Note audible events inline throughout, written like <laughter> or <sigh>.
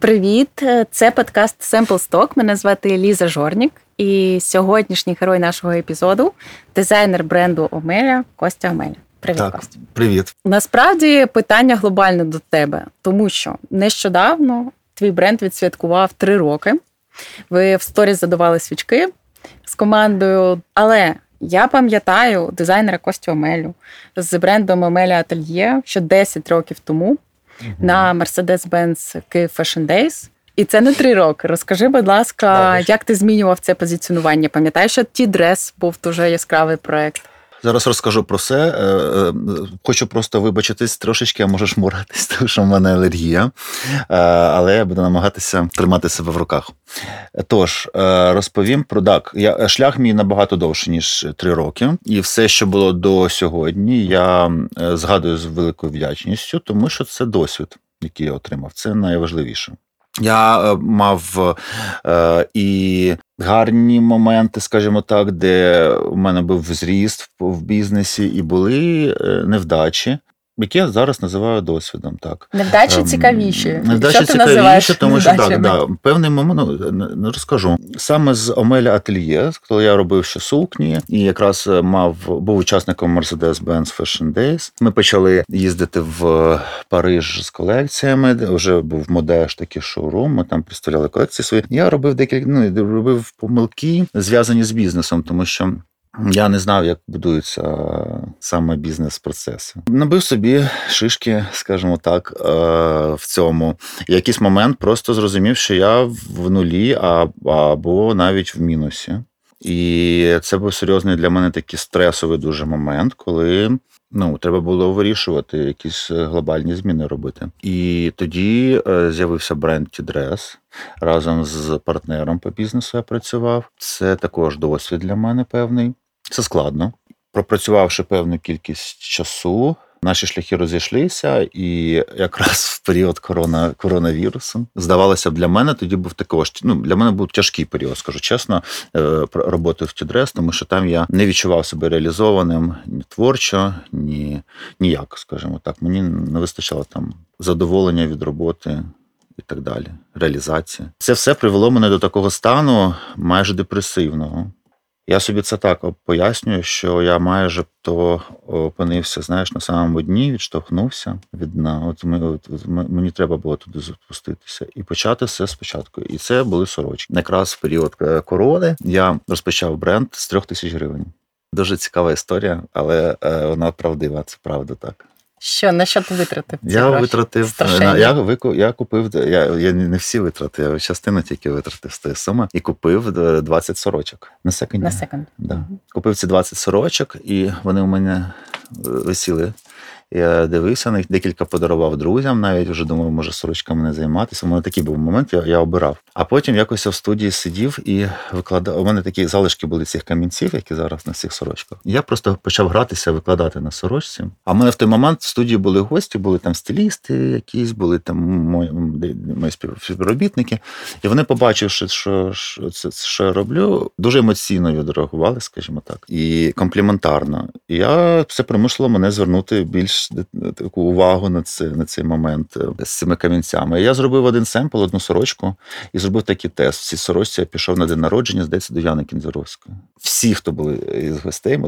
Привіт, це подкаст Sample Stock. Мене звати Ліза Жорнік, і сьогоднішній герой нашого епізоду дизайнер бренду Омеля Костя Омеля. Привіт, так, Костя. Привіт. Насправді питання глобальне до тебе, тому що нещодавно твій бренд відсвяткував три роки. Ви в сторіс задавали свічки з командою, але я пам'ятаю дизайнера Костю Омелю з брендом Омеля Ательє, що 10 років тому mm на Mercedes-Benz Київ Fashion Days. І це не три роки. Розкажи, будь ласка, Добре. як ти змінював це позиціонування? Пам'ятаєш, що ті дрес був дуже яскравий проект. Зараз розкажу про все. Е, е, хочу просто вибачитись трошечки, а можеш муритись, <laughs> тому що в мене алергія, е, але я буду намагатися тримати себе в руках. Тож, розповім про так. Я, шлях мій набагато довший, ніж три роки, і все, що було до сьогодні, я згадую з великою вдячністю, тому що це досвід, який я отримав. Це найважливіше. Я мав е, і гарні моменти, скажімо так, де у мене був зріст в бізнесі, і були е, невдачі які я зараз називаю досвідом. так. Невдачі ем, цікавіші. Невдачі що цікавіші, називаєш тому що так, да, певний момент ну, розкажу. Саме з Омеля Ательє, коли я робив ще сукні, і якраз е, мав був учасником Mercedes-Benz Fashion Days. Ми почали їздити в Париж з колекціями. Вже був модеж такий шоурум. Ми там представляли колекції свої. Я робив декілька ну, робив помилки зв'язані з бізнесом, тому що. Я не знав, як будуються саме бізнес-процеси. Набив собі шишки, скажімо так, е, в цьому. І якийсь момент просто зрозумів, що я в нулі або навіть в мінусі. І це був серйозний для мене такий стресовий дуже момент, коли ну, треба було вирішувати якісь глобальні зміни робити. І тоді е, з'явився бренд Тідрес разом з партнером по бізнесу. Я працював. Це також досвід для мене певний. Це складно. Пропрацювавши певну кількість часу, наші шляхи розійшлися, і якраз в період корона, коронавірусу здавалося б, для мене тоді був також ну, для мене був тяжкий період, скажу чесно, е, роботи в Тідрес, тому що там я не відчував себе реалізованим ні творчо, ні ніяк, скажімо так. Мені не вистачало там задоволення від роботи. І так далі, реалізація. Це все привело мене до такого стану майже депресивного. Я собі це так пояснюю, що я майже то опинився, знаєш, на самому дні, відштовхнувся від дна. От, ми, от мені треба було туди запуститися і почати все спочатку. І це були сорочки. Якраз в період е, корони я розпочав бренд з трьох тисяч гривень. Дуже цікава історія, але е, вона правдива, це правда так. Що на що ти витратив? Ці я гроші? витратив на я вику, я купив. Я я не всі витратив, я частину тільки витратив з тієї суми і купив 20 е, сорочок на секунді. На секунд. Да. Купив ці 20 сорочок, і вони у мене е, висіли я дивився на декілька подарував друзям, навіть вже думав, може сорочками не займатися. У мене такий був момент, я я обирав. А потім якось я в студії сидів і викладав. У мене такі залишки були цих камінців, які зараз на цих сорочках. Я просто почав гратися, викладати на сорочці. А в мене в той момент в студії були гості, були там стилісти, якісь були там мої, мої співробітники. І вони, побачивши, що що, це, що я роблю, дуже емоційно відреагували, скажімо так, і компліментарно. І я це примусило мене звернути більш таку увагу на це на цей момент е, з цими камінцями. Я зробив один семпл, одну сорочку, і зробив такий тест. В цій сорочці я пішов на день народження, здається, до Яни Кінзеровської. Всі, хто були із гостей,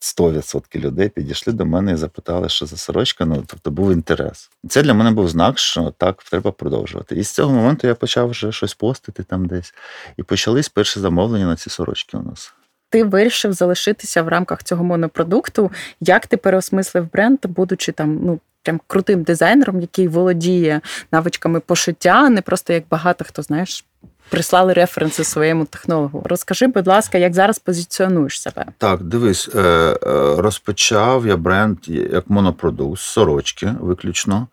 100% людей підійшли до мене і запитали, що за сорочка. Ну тобто був інтерес. Це для мене був знак, що так треба продовжувати. І з цього моменту я почав вже щось постити там десь. І почались перші замовлення на ці сорочки у нас ти вирішив залишитися в рамках цього монопродукту. Як ти переосмислив бренд, будучи там, ну. Прям крутим дизайнером, який володіє навичками пошиття, не просто як багато хто знаєш прислали референси своєму технологу. Розкажи, будь ласка, як зараз позиціонуєш себе? Так, дивись, е, е, розпочав я бренд як монопродукт, сорочки виключно,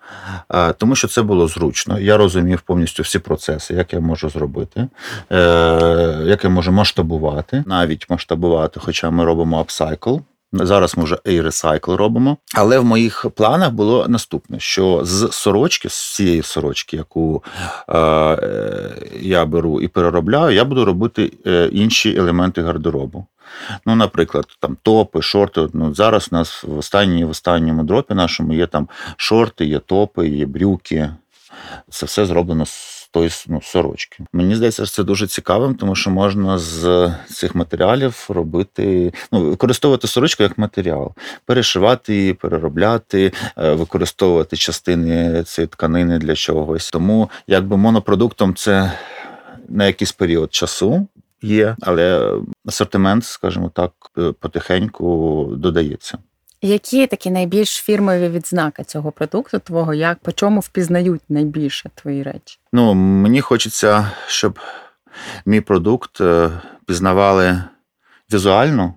е, тому що це було зручно. Я розумів повністю всі процеси, як я можу зробити, як я можу масштабувати, навіть масштабувати, хоча ми робимо апсайкл. Зараз ми вже A-Recycle робимо. Але в моїх планах було наступне: що з сорочки, з цієї сорочки, яку е, я беру і переробляю, я буду робити е, інші елементи гардеробу. Ну, Наприклад, там топи, шорти. Ну, Зараз у нас в останній, в останньому дропі нашому є там шорти, є топи, є брюки. Це все зроблено з тої ну, сорочки. Мені здається, що це дуже цікавим, тому що можна з цих матеріалів робити, ну, використовувати сорочку як матеріал, перешивати її, переробляти, е, використовувати частини цієї тканини для чогось. Тому якби монопродуктом це на якийсь період часу. Є, але асортимент, скажімо так, е, потихеньку додається. Які такі найбільш фірмові відзнаки цього продукту твого, як по чому впізнають найбільше твої речі? Ну, мені хочеться, щоб мій продукт е, пізнавали візуально,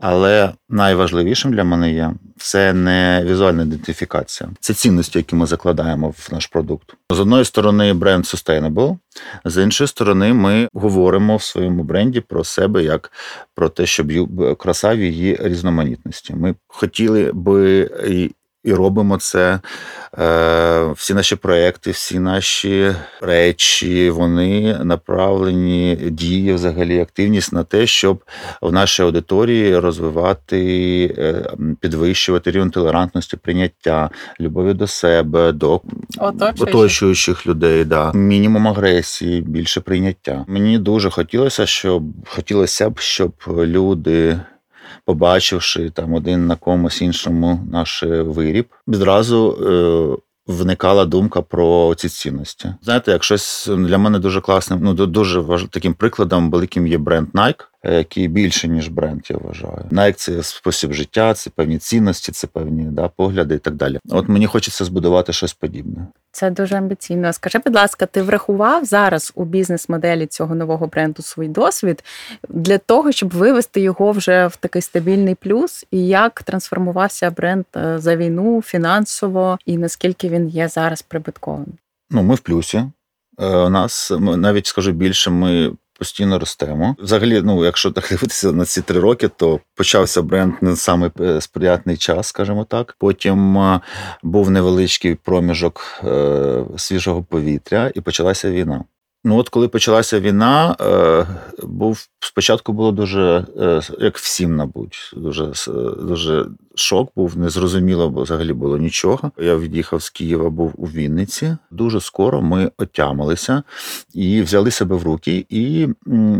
але найважливішим для мене є це не візуальна ідентифікація, це цінності, які ми закладаємо в наш продукт. З одної сторони, бренд sustainable, з іншої сторони, ми говоримо в своєму бренді про себе як про те, щоб краса в її різноманітності. Ми хотіли би і робимо це. Е, всі наші проекти, всі наші речі, вони направлені дії, взагалі, активність на те, щоб в нашій аудиторії розвивати, е, підвищувати рівень толерантності, прийняття, любові до себе, до оточуючих людей. Да. Мінімум агресії, більше прийняття. Мені дуже хотілося, щоб хотілося б, щоб люди побачивши там один на комусь іншому наш виріб, відразу е, виникала думка про ці цінності. Знаєте, як щось для мене дуже класним, ну дуже важ... таким прикладом великим є бренд Nike, Е, який більше, ніж бренд, я вважаю. Nike – це спосіб життя, це певні цінності, це певні да, погляди і так далі. От мені хочеться збудувати щось подібне. Це дуже амбіційно. Скажи, будь ласка, ти врахував зараз у бізнес-моделі цього нового бренду свій досвід для того, щоб вивести його вже в такий стабільний плюс, і як трансформувався бренд е, за війну фінансово, і наскільки він є зараз прибутковим? Ну, ми в плюсі. Е, у нас навіть скажу більше, ми постійно ростемо. Взагалі, ну якщо так <laughs> дивитися на ці три роки, то почався бренд не самий е, сприятний час, скажімо так. Потім е, був невеличкий проміжок е, свіжого повітря, і почалася війна. Ну, от коли почалася війна, е, був спочатку було дуже, як всім, мабуть, дуже дуже шок був, незрозуміло, бо взагалі було нічого. Я від'їхав з Києва, був у Вінниці. Дуже скоро ми отямилися і взяли себе в руки і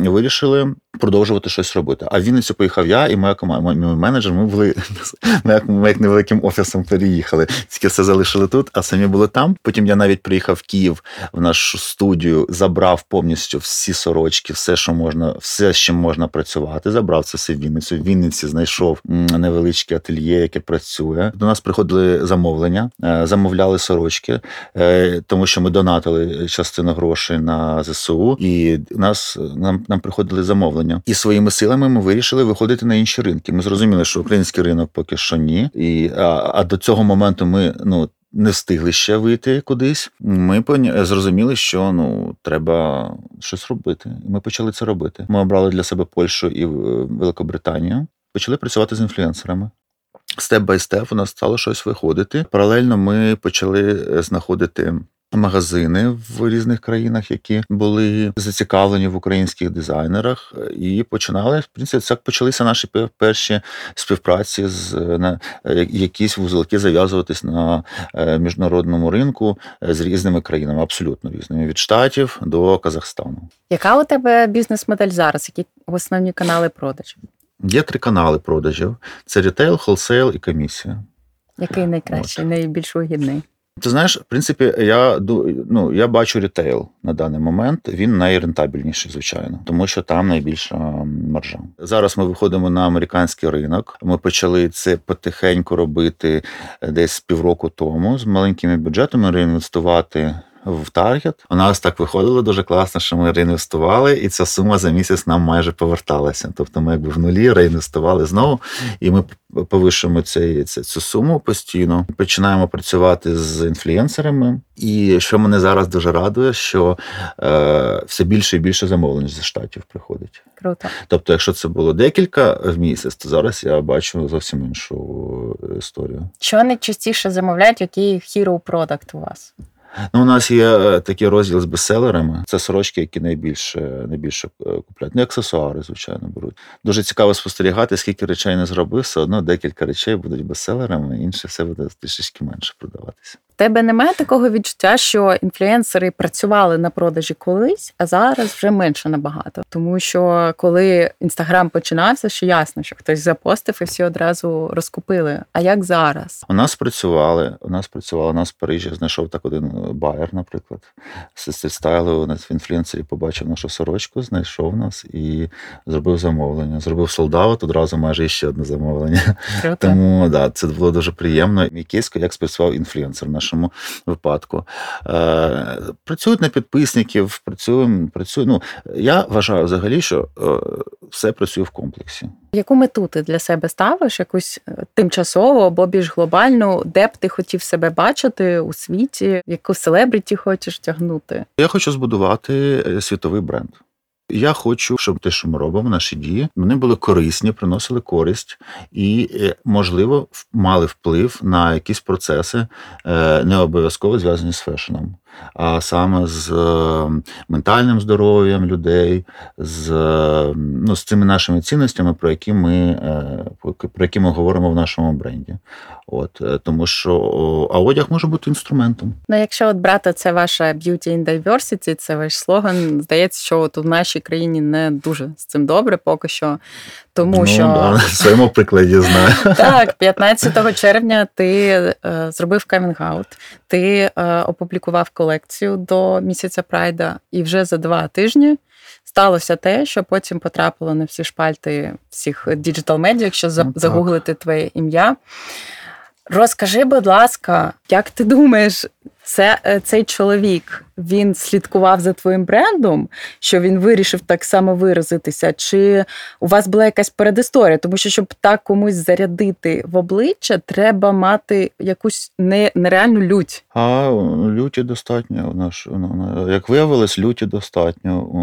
вирішили продовжувати щось робити. А в Вінницю поїхав я і моя команда, мій менеджер. Ми були <laughs> ми як, ми як невеликим офісом переїхали. Тільки все залишили тут, а самі були там. Потім я навіть приїхав в Київ в нашу студію, забрав повністю всі сорочки, все, що можна, все, з чим можна працювати. Забрав це все в Вінницю. В Вінниці знайшов невеличке ательє, яке працює. До нас приходили замовлення, е, замовляли сорочки, е, тому що ми донатили частину грошей на ЗСУ, і нас нам, нам приходили замовлення. І своїми силами ми вирішили виходити на інші ринки. Ми зрозуміли, що український ринок поки що ні. І, А, а до цього моменту ми ну. Не встигли ще вийти кудись. Ми зрозуміли, що ну треба щось робити. Ми почали це робити. Ми обрали для себе Польщу і Великобританію. Почали працювати з інфлюенсерами. Step by step у нас стало щось виходити. Паралельно ми почали е, знаходити магазини в різних країнах, які були зацікавлені в українських дизайнерах, і починали в принципі так почалися наші перші співпраці з на е, якісь вузелки зав'язуватись на е, міжнародному ринку е, з різними країнами, абсолютно різними від штатів до Казахстану. Яка у тебе бізнес-модель зараз? Які основні канали продажів? Є три канали продажів: це retail, wholesale і комісія. Який найкращий, От. найбільш вигідний? Ти знаєш, в принципі, я ну, я бачу retail на даний момент. Він найрентабельніший, звичайно, тому що там найбільша маржа. Зараз ми виходимо на американський ринок. Ми почали це потихеньку робити десь півроку тому з маленькими бюджетами реінвестувати в таргет. У нас так виходило дуже класно, що ми реінвестували, і ця сума за місяць нам майже поверталася. Тобто ми якби в нулі реінвестували знову, і ми повищуємо цей, цю суму постійно. Починаємо працювати з інфлюенсерами. І що мене зараз дуже радує, що е, все більше і більше замовлень зі штатів приходить. Круто. Тобто, якщо це було декілька в місяць, то зараз я бачу зовсім іншу історію. Що найчастіше замовляють, який hero product у вас? Ну, У нас є е, такий розділ з бестселерами. Це сорочки, які найбільше найбільше купляють. Ну, аксесуари, звичайно, беруть. Дуже цікаво спостерігати, скільки речей не зробив, все одно декілька речей будуть бестселерами, інше все буде трішечки менше продаватися. Тебе немає такого відчуття, що інфлюенсери працювали на продажі колись, а зараз вже менше набагато. Тому що коли інстаграм починався, що ясно, що хтось запостив і всі одразу розкупили. А як зараз? У нас працювали. У нас працювали. У нас в Парижі знайшов так один байер, наприклад, стайлу у нас в інфлюенсері побачив нашу сорочку, знайшов нас і зробив замовлення. Зробив солдат, одразу майже ще одне замовлення. Круто. Тому да, це було дуже приємно. Мій кейс, як спрацював інфлюенсер в нашому випадку. Е, Працюють на підписників, працюємо. Працюємо. Ну, я вважаю взагалі, що е, все працює в комплексі. Яку мету ти для себе ставиш? Якусь е, тимчасову або більш глобальну, де б ти хотів себе бачити у світі, яку селебріті хочеш тягнути? Я хочу збудувати світовий бренд. Я хочу, щоб те, що ми робимо, наші дії, вони були корисні, приносили користь і, е, можливо, мали вплив на якісь процеси, е, не обов'язково зв'язані з фешеном, а саме з е, ментальним здоров'ям людей, з, е, ну, з цими нашими цінностями, про які ми, е, про які ми говоримо в нашому бренді. От, е, тому що а одяг може бути інструментом. Ну, якщо от брати це ваше Beauty in Diversity, це ваш слоган. Здається, що от у нашій країні не дуже з цим добре поки що. Тому ну, що да, на своєму прикладі знаю. <laughs> так, 15 червня ти е, зробив камінг-аут, ти е, опублікував колекцію до місяця Прайда, і вже за два тижні сталося те, що потім потрапило на всі шпальти всіх діджитал медіа, якщо за- Ну, загуглити твоє ім'я. Розкажи, будь ласка, як ти думаєш, це е, цей чоловік він слідкував за твоїм брендом, що він вирішив так само виразитися? Чи у вас була якась передісторія? Тому що щоб так комусь зарядити в обличчя, треба мати якусь не, нереальну лють. А люті достатньо. У нас, ну, як виявилось, люті достатньо у,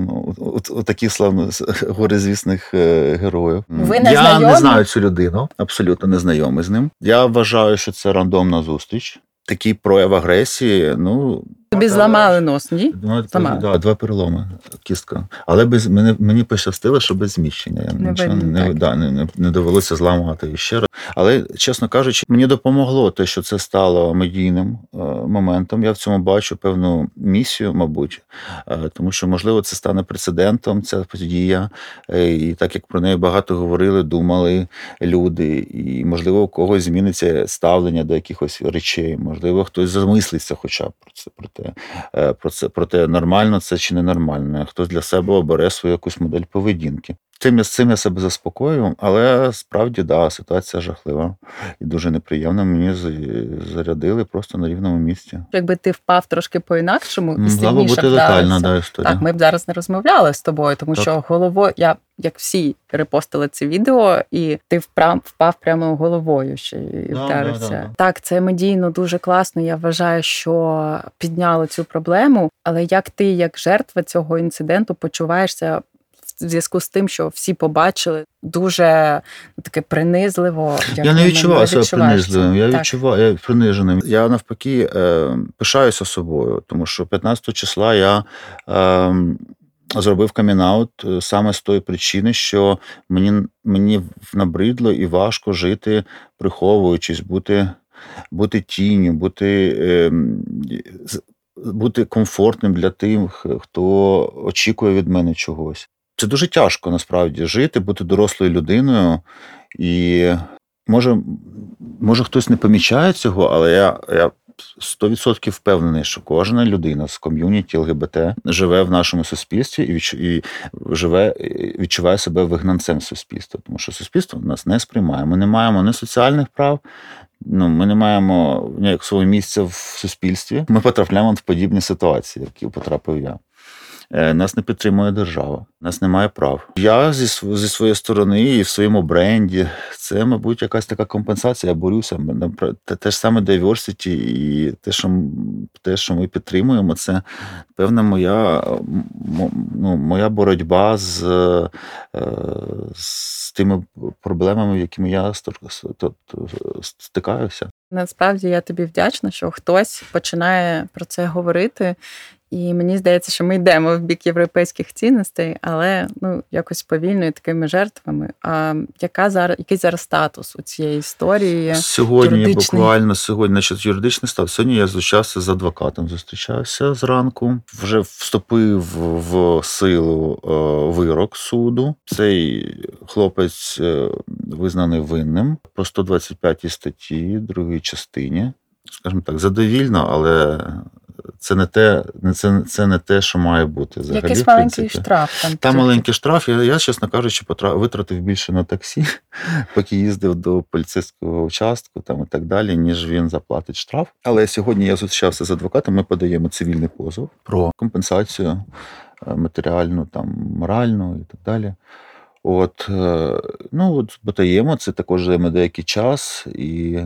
ну, у, у таких славних горизвісних е, героїв. Ви не Я знайомі? не знаю цю людину, абсолютно не знайомий з ним. Я вважаю, що це рандомна зустріч. Такий прояв агресії. Ну Тобі зламали нос, ні? Ну, Зламали. да, два переломи, кістка. Але без мене мені пощастило, що без зміщення. Я Не нічого видно, не, да, не, не довелося зламувати ще раз. Але, чесно кажучи, мені допомогло те, що це стало медійним е, моментом. Я в цьому бачу певну місію, мабуть, е, тому що, можливо, це стане прецедентом, ця подія. Е, і так як про неї багато говорили, думали люди, і, можливо, у когось зміниться ставлення до якихось речей, можливо, хтось замислиться хоча б про це, про те, е, про це, про те, нормально це чи ненормально. Хтось для себе обере свою якусь модель поведінки. Цим я з цим я себе заспокоюю, але справді да, ситуація жахлива і дуже неприємна. Мені зарядили просто на рівному місці. Якби ти впав трошки по-інакшому і сильніше бути летальна да, історія. Так, ми б зараз не розмовляли з тобою, тому Так. що головою я. Як всі репостили це відео, і ти впав, впав прямо головою ще і Да, вдарився. да, да, да. Так, це медійно дуже класно. Я вважаю, що підняло цю проблему. Але як ти, як жертва цього інциденту, почуваєшся в зв'язку з тим, що всі побачили дуже таке принизливо? Як Я не мене, відчуваю себе принизливим. Я Так. відчуваю я приниженим. Я навпаки е, пишаюся собою, тому що 15 числа я. Е, Зробив камінаут саме з тої причини, що мені, мені набридло і важко жити, приховуючись, бути, бути тінню, бути, е, бути комфортним для тих, хто очікує від мене чогось. Це дуже тяжко насправді жити, бути дорослою людиною. І може, може хтось не помічає цього, але я, я 100% впевнений, що кожна людина з ком'юніті ЛГБТ живе в нашому суспільстві і, відчу, і живе, відчуває себе вигнанцем суспільства, тому що суспільство нас не сприймає. Ми не маємо ні соціальних прав. Ну, ми не маємо ніяк свого місця в суспільстві. Ми потрапляємо в подібні ситуації, які потрапив я. Е, Нас не підтримує держава, нас немає прав. Я зі, зі своєї сторони і в своєму бренді це, мабуть, якась така компенсація. Я борюся. Те, ж саме diversity і те, що, те, що ми підтримуємо, це певна моя, ну, моя боротьба з, е, з тими проблемами, якими я стикаюся. Насправді я тобі вдячна, що хтось починає про це говорити І мені здається, що ми йдемо в бік європейських цінностей, але ну якось повільно і такими жертвами. А яка зараз який зараз статус у цієї історії? Сьогодні юридичний? буквально сьогодні, значить, юридичний став. Сьогодні я зустрічався з адвокатом. Зустрічався зранку. Вже вступив в силу е, вирок суду. Цей хлопець е, визнаний винним по 125 статті, другій частині. Скажімо так, задовільно, але це не те, це, це не те, що має бути взагалі. Якийсь маленький штраф там. Там маленький штраф. Я, я чесно кажучи, потра... витратив більше на таксі, <laughs> поки їздив до поліцейського участку там і так далі, ніж він заплатить штраф. Але сьогодні я зустрічався з адвокатом. Ми подаємо цивільний позов про компенсацію е, матеріальну, там моральну і так далі. От, е, ну от подаємо, це також займе деякий час і.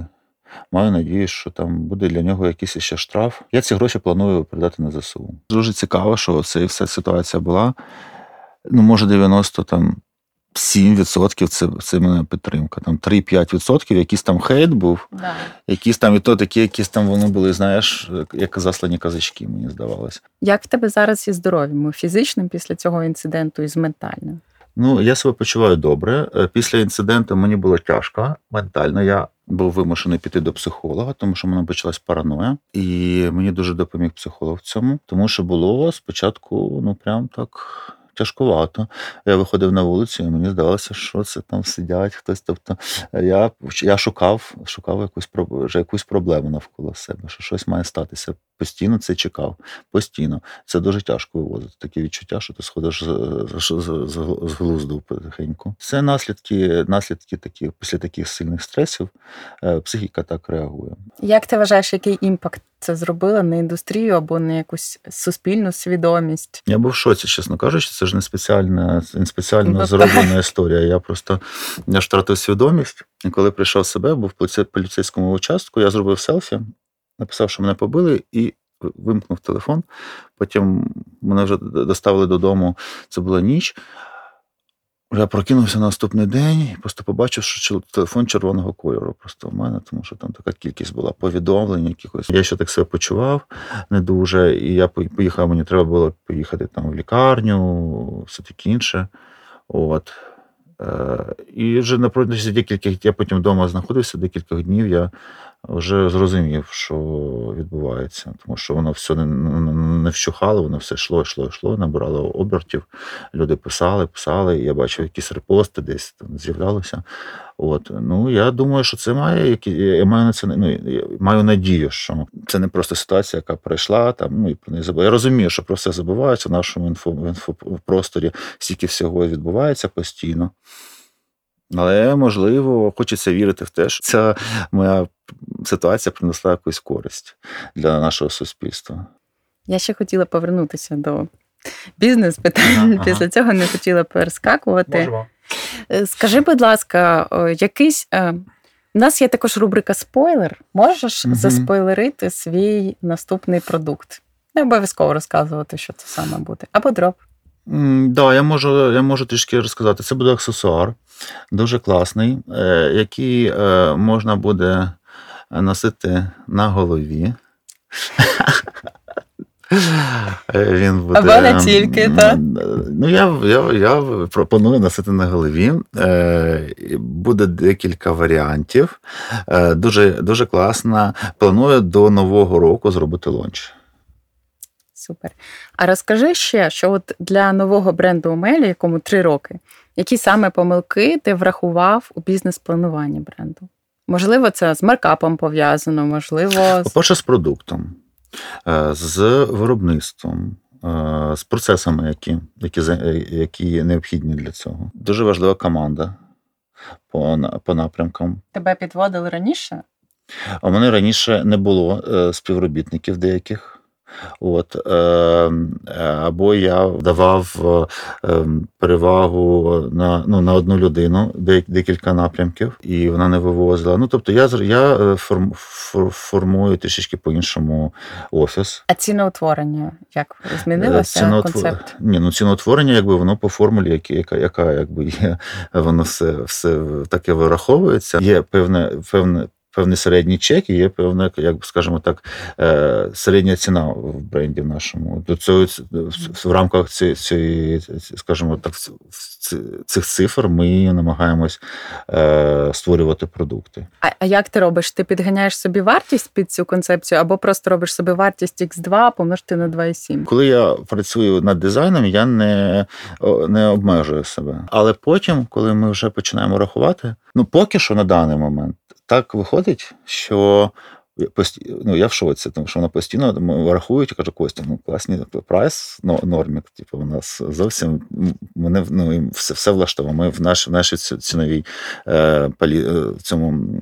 Маю надію, що там буде для нього якийсь ще штраф. Я ці гроші планую передати на ЗСУ. Дуже цікаво, що це і вся ситуація була. Ну, може, 90 там. 7% це, це мене підтримка. Там 3-5% якийсь там хейт був, Да. якісь там і то такі, якісь там вони були, знаєш, як заслані казачки, мені здавалося. Як в тебе зараз із здоров'ям? Фізичним після цього інциденту і з ментальним? Ну, я себе почуваю добре. Е, Після інциденту мені було тяжко ментально. Я був вимушений піти до психолога, тому що в мене почалась параноя. І мені дуже допоміг психолог в цьому, тому що було спочатку, ну прям так. Тяжкувато. Я виходив на вулицю, і мені здавалося, що це там сидять хтось. Тобто я, я шукав, шукав якусь, вже якусь проблему навколо себе, що щось має статися. Постійно це чекав. Постійно. Це дуже тяжко вивозити. Таке відчуття, що ти сходиш з, з, з глузду потихеньку. Це наслідки, наслідки такі, після таких сильних стресів. е, Психіка так реагує. Як ти вважаєш, який імпакт це зробило на індустрію або на якусь суспільну свідомість? Я був в шоці, чесно кажучи, це ж не спеціальна, не спеціально Ну, зроблена історія. Я просто я ж втратив свідомість. І коли прийшов в себе, був в поліцейському участку, я зробив селфі, написав, що мене побили, і вимкнув телефон. Потім мене вже доставили додому. Це була ніч. Я прокинувся на наступний день і просто побачив, що телефон червоного кольору просто в мене, тому що там така кількість була повідомлень якихось. Я ще так себе почував не дуже, і я поїхав, мені треба було поїхати там в лікарню, все таке інше. От. Е, І вже на протязі декількох, я потім вдома знаходився декілька днів, я вже зрозумів, що відбувається, тому що воно все не, не, вщухало, воно все йшло, йшло, йшло, набирало обертів. Люди писали, писали, я бачив якісь репости десь там з'являлися. От ну я думаю, що це має які я маю на це ну, я маю надію, що це не просто ситуація, яка пройшла там. Ну і про неї забув. Я розумію, що про все забувається в нашому інфо, інфопросторі, стільки всього відбувається постійно. Але можливо, хочеться вірити в те, що ця моя ситуація принесла якусь користь для нашого суспільства. Я ще хотіла повернутися до бізнес-питань. Ага, Після цього не хотіла перескакувати. Можемо. Е, Скажи, будь ласка, якийсь. е, У нас є також рубрика спойлер. Можеш Мгм. заспойлерити свій наступний продукт? Не обов'язково розказувати, що це саме буде. Або дроп. Так, да, я можу, я можу трішки розказати. Це буде аксесуар, дуже класний, е, який е, можна буде носити на голові. Е, Він буде, Або не тільки, м, та? Ну, я, я, я пропоную носити на голові. Буде декілька варіантів. Дуже, дуже класно. Планую до Нового року зробити лонч. Супер. А розкажи ще, що от для нового бренду Омелі, якому три роки, які саме помилки ти врахував у бізнес-плануванні бренду? Можливо, це з маркапом пов'язано, можливо, з По-перше, з продуктом, е, з виробництвом, е, з процесами, які, які, е, які необхідні для цього. Дуже важлива команда по, по напрямкам. тебе підводили раніше. А У мене раніше не було співробітників деяких. От, е, е, або я давав е, е, перевагу на, ну, на одну людину, декілька напрямків, і вона не вивозила. Ну, тобто я, я е, фор- формую трішечки по-іншому офіс. А ціноутворення як змінилося Ціноутво- концепт? Ні, ну ціноутворення, якби воно по формулі, які, яка, яка якби є, воно все, все таке вираховується. Є певне, певне, певний середній чек і є певна, як скажімо так, е, середня ціна в бренді нашому. До цього в рамках цієї, скажімо так, цих цифр ми намагаємось е, створювати продукти. А, а як ти робиш? Ти підганяєш собі вартість під цю концепцію, або просто робиш собі вартість X2 помножити на 2,7? Коли я працюю над дизайном, я не, не обмежую себе. Але потім, коли ми вже починаємо рахувати, ну поки що на даний момент так виходить, що ну, я в шоці, тому що вона постійно рахують і каже, Костя, ну класні прайс, нормік. Типу, у нас зовсім мене ну, все все влаштовує. Ми в наш, в нашій ціновій е, палі, е, цьому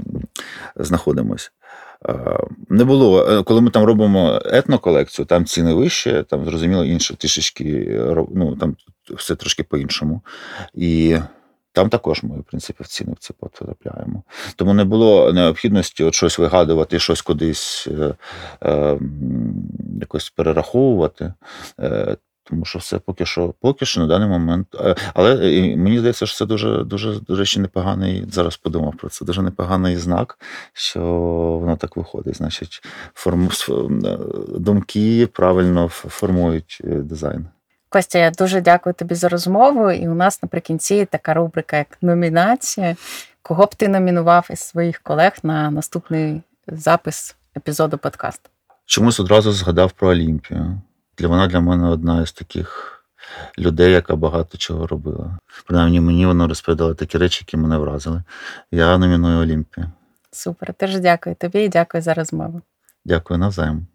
знаходимося. Е, не було, е, коли ми там робимо етноколекцію, там ціни вищі, там зрозуміло інше трішечки, ну там все трошки по-іншому. І там також ми, в принципі, в ціни в це потрапляємо. Тому не було необхідності от щось вигадувати, щось кудись е, е, якось перераховувати. Е, тому що все поки що поки що на даний момент. Е, але мені здається, що це дуже дуже до речі, непоганий. Зараз подумав про це. Дуже непоганий знак, що воно так виходить. Значить, форму е, думки правильно формують дизайн. Костя, я дуже дякую тобі за розмову. І у нас наприкінці така рубрика, як номінація. Кого б ти номінував із своїх колег на наступний запис епізоду подкасту? Чомусь одразу згадав про Олімпію. Для вона для мене одна із таких людей, яка багато чого робила. Принаймні, мені вона розповідала такі речі, які мене вразили. Я номіную Олімпію. Супер. Теж дякую тобі і дякую за розмову. Дякую навзаєм.